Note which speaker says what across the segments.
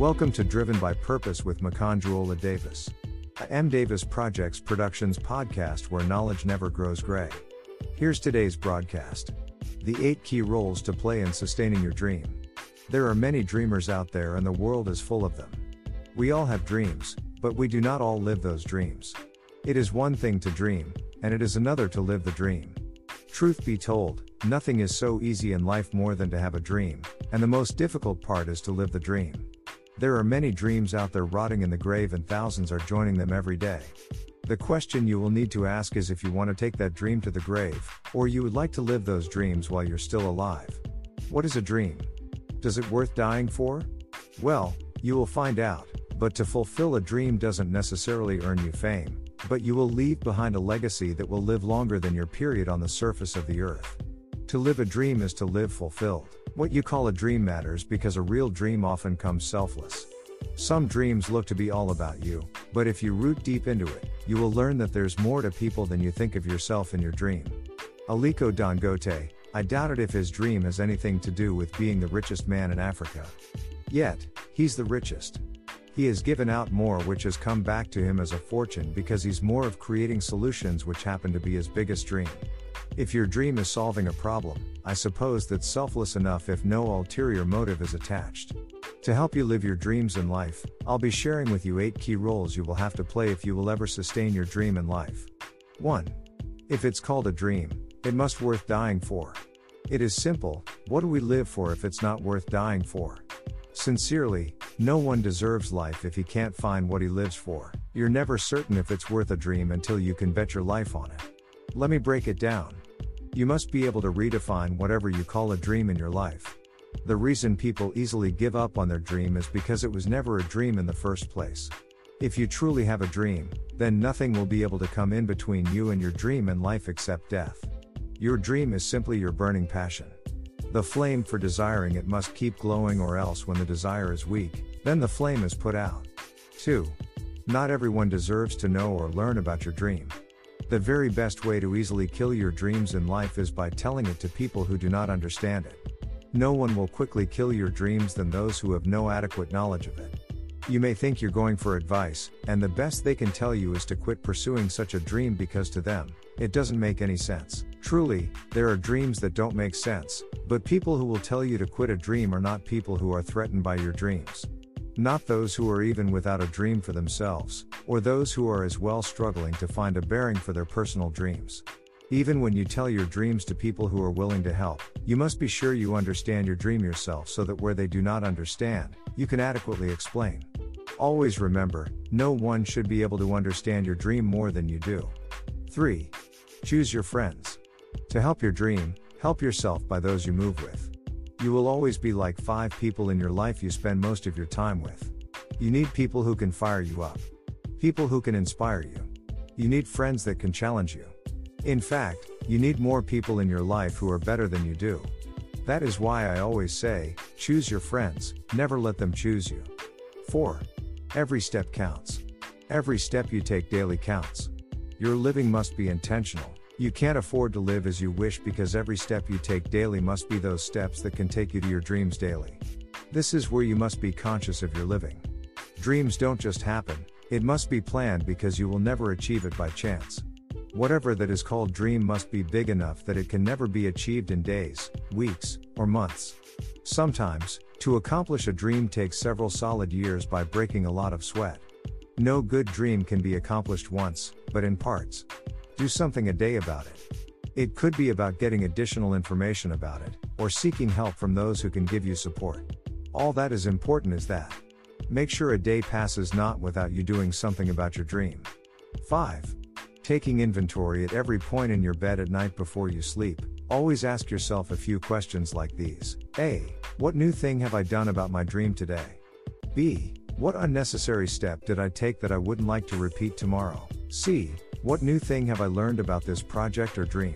Speaker 1: Welcome to Driven by Purpose with Makanjuola Davis. A M. Davis Projects Productions podcast where knowledge never grows gray. Here's today's broadcast. The 8 key roles to play in sustaining your dream. There are many dreamers out there and the world is full of them. We all have dreams, but we do not all live those dreams. It is one thing to dream, and it is another to live the dream. Truth be told, nothing is so easy in life more than to have a dream, and the most difficult part is to live the dream. There are many dreams out there rotting in the grave, and thousands are joining them every day. The question you will need to ask is if you want to take that dream to the grave, or you would like to live those dreams while you're still alive. What is a dream? Does it worth dying for? Well, you will find out, but to fulfill a dream doesn't necessarily earn you fame, but you will leave behind a legacy that will live longer than your period on the surface of the earth. To live a dream is to live fulfilled. What you call a dream matters because a real dream often comes selfless. Some dreams look to be all about you, but if you root deep into it, you will learn that there's more to people than you think of yourself in your dream. Aliko Dangote, I doubted if his dream has anything to do with being the richest man in Africa. Yet, he's the richest. He has given out more, which has come back to him as a fortune because he's more of creating solutions, which happen to be his biggest dream. If your dream is solving a problem, I suppose that's selfless enough if no ulterior motive is attached. To help you live your dreams in life, I'll be sharing with you 8 key roles you will have to play if you will ever sustain your dream in life. 1. If it's called a dream, it must worth dying for. It is simple, what do we live for if it's not worth dying for? Sincerely, no one deserves life if he can't find what he lives for. You're never certain if it's worth a dream until you can bet your life on it. Let me break it down. You must be able to redefine whatever you call a dream in your life. The reason people easily give up on their dream is because it was never a dream in the first place. If you truly have a dream, then nothing will be able to come in between you and your dream and life except death. Your dream is simply your burning passion. The flame for desiring it must keep glowing, or else, when the desire is weak, then the flame is put out. 2. Not everyone deserves to know or learn about your dream. The very best way to easily kill your dreams in life is by telling it to people who do not understand it. No one will quickly kill your dreams than those who have no adequate knowledge of it. You may think you're going for advice, and the best they can tell you is to quit pursuing such a dream because to them, it doesn't make any sense. Truly, there are dreams that don't make sense, but people who will tell you to quit a dream are not people who are threatened by your dreams. Not those who are even without a dream for themselves, or those who are as well struggling to find a bearing for their personal dreams. Even when you tell your dreams to people who are willing to help, you must be sure you understand your dream yourself so that where they do not understand, you can adequately explain. Always remember, no one should be able to understand your dream more than you do. 3. Choose your friends. To help your dream, help yourself by those you move with. You will always be like five people in your life you spend most of your time with. You need people who can fire you up, people who can inspire you. You need friends that can challenge you. In fact, you need more people in your life who are better than you do. That is why I always say choose your friends, never let them choose you. 4. Every step counts. Every step you take daily counts. Your living must be intentional. You can't afford to live as you wish because every step you take daily must be those steps that can take you to your dreams daily. This is where you must be conscious of your living. Dreams don't just happen, it must be planned because you will never achieve it by chance. Whatever that is called dream must be big enough that it can never be achieved in days, weeks, or months. Sometimes, to accomplish a dream takes several solid years by breaking a lot of sweat. No good dream can be accomplished once, but in parts. Do something a day about it. It could be about getting additional information about it, or seeking help from those who can give you support. All that is important is that. Make sure a day passes not without you doing something about your dream. 5. Taking inventory at every point in your bed at night before you sleep. Always ask yourself a few questions like these A. What new thing have I done about my dream today? B. What unnecessary step did I take that I wouldn't like to repeat tomorrow? C. What new thing have I learned about this project or dream?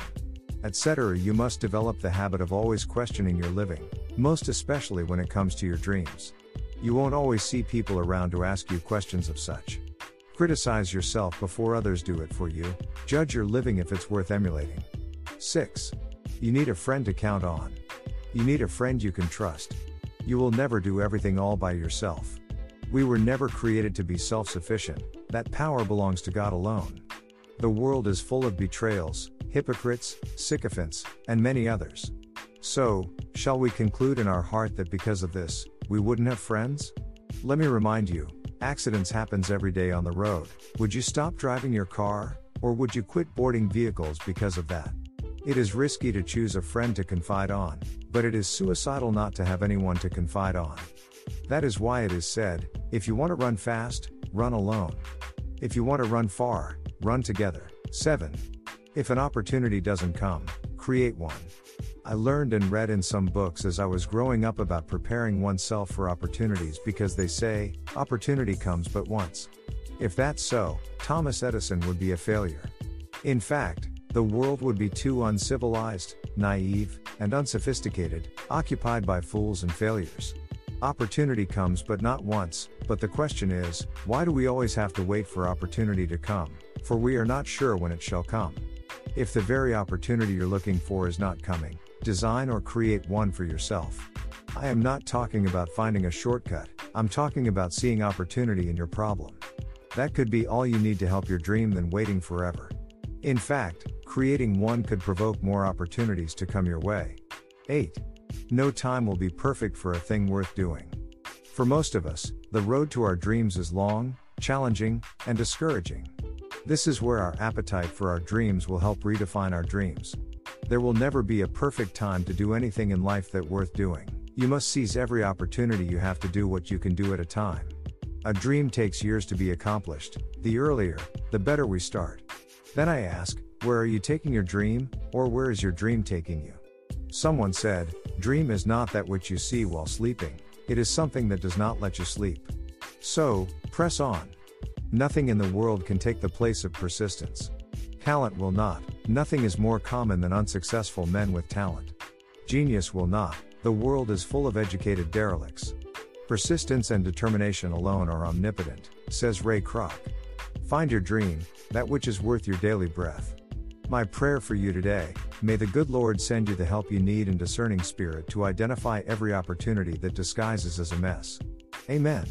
Speaker 1: Etc. You must develop the habit of always questioning your living, most especially when it comes to your dreams. You won't always see people around to ask you questions of such. Criticize yourself before others do it for you, judge your living if it's worth emulating. 6. You need a friend to count on. You need a friend you can trust. You will never do everything all by yourself. We were never created to be self sufficient, that power belongs to God alone. The world is full of betrayals, hypocrites, sycophants, and many others. So, shall we conclude in our heart that because of this, we wouldn't have friends? Let me remind you, accidents happens every day on the road. Would you stop driving your car, or would you quit boarding vehicles because of that? It is risky to choose a friend to confide on, but it is suicidal not to have anyone to confide on. That is why it is said, if you want to run fast, run alone. If you want to run far, run together. 7. If an opportunity doesn't come, create one. I learned and read in some books as I was growing up about preparing oneself for opportunities because they say, opportunity comes but once. If that's so, Thomas Edison would be a failure. In fact, the world would be too uncivilized, naive, and unsophisticated, occupied by fools and failures. Opportunity comes but not once, but the question is, why do we always have to wait for opportunity to come? For we are not sure when it shall come. If the very opportunity you're looking for is not coming, design or create one for yourself. I am not talking about finding a shortcut, I'm talking about seeing opportunity in your problem. That could be all you need to help your dream than waiting forever. In fact, creating one could provoke more opportunities to come your way. 8. No time will be perfect for a thing worth doing. For most of us, the road to our dreams is long, challenging, and discouraging. This is where our appetite for our dreams will help redefine our dreams. There will never be a perfect time to do anything in life that worth doing. You must seize every opportunity you have to do what you can do at a time. A dream takes years to be accomplished. The earlier, the better we start. Then I ask, where are you taking your dream, or where is your dream taking you? Someone said, Dream is not that which you see while sleeping, it is something that does not let you sleep. So, press on. Nothing in the world can take the place of persistence. Talent will not, nothing is more common than unsuccessful men with talent. Genius will not, the world is full of educated derelicts. Persistence and determination alone are omnipotent, says Ray Kroc. Find your dream, that which is worth your daily breath. My prayer for you today may the good Lord send you the help you need and discerning spirit to identify every opportunity that disguises as a mess. Amen.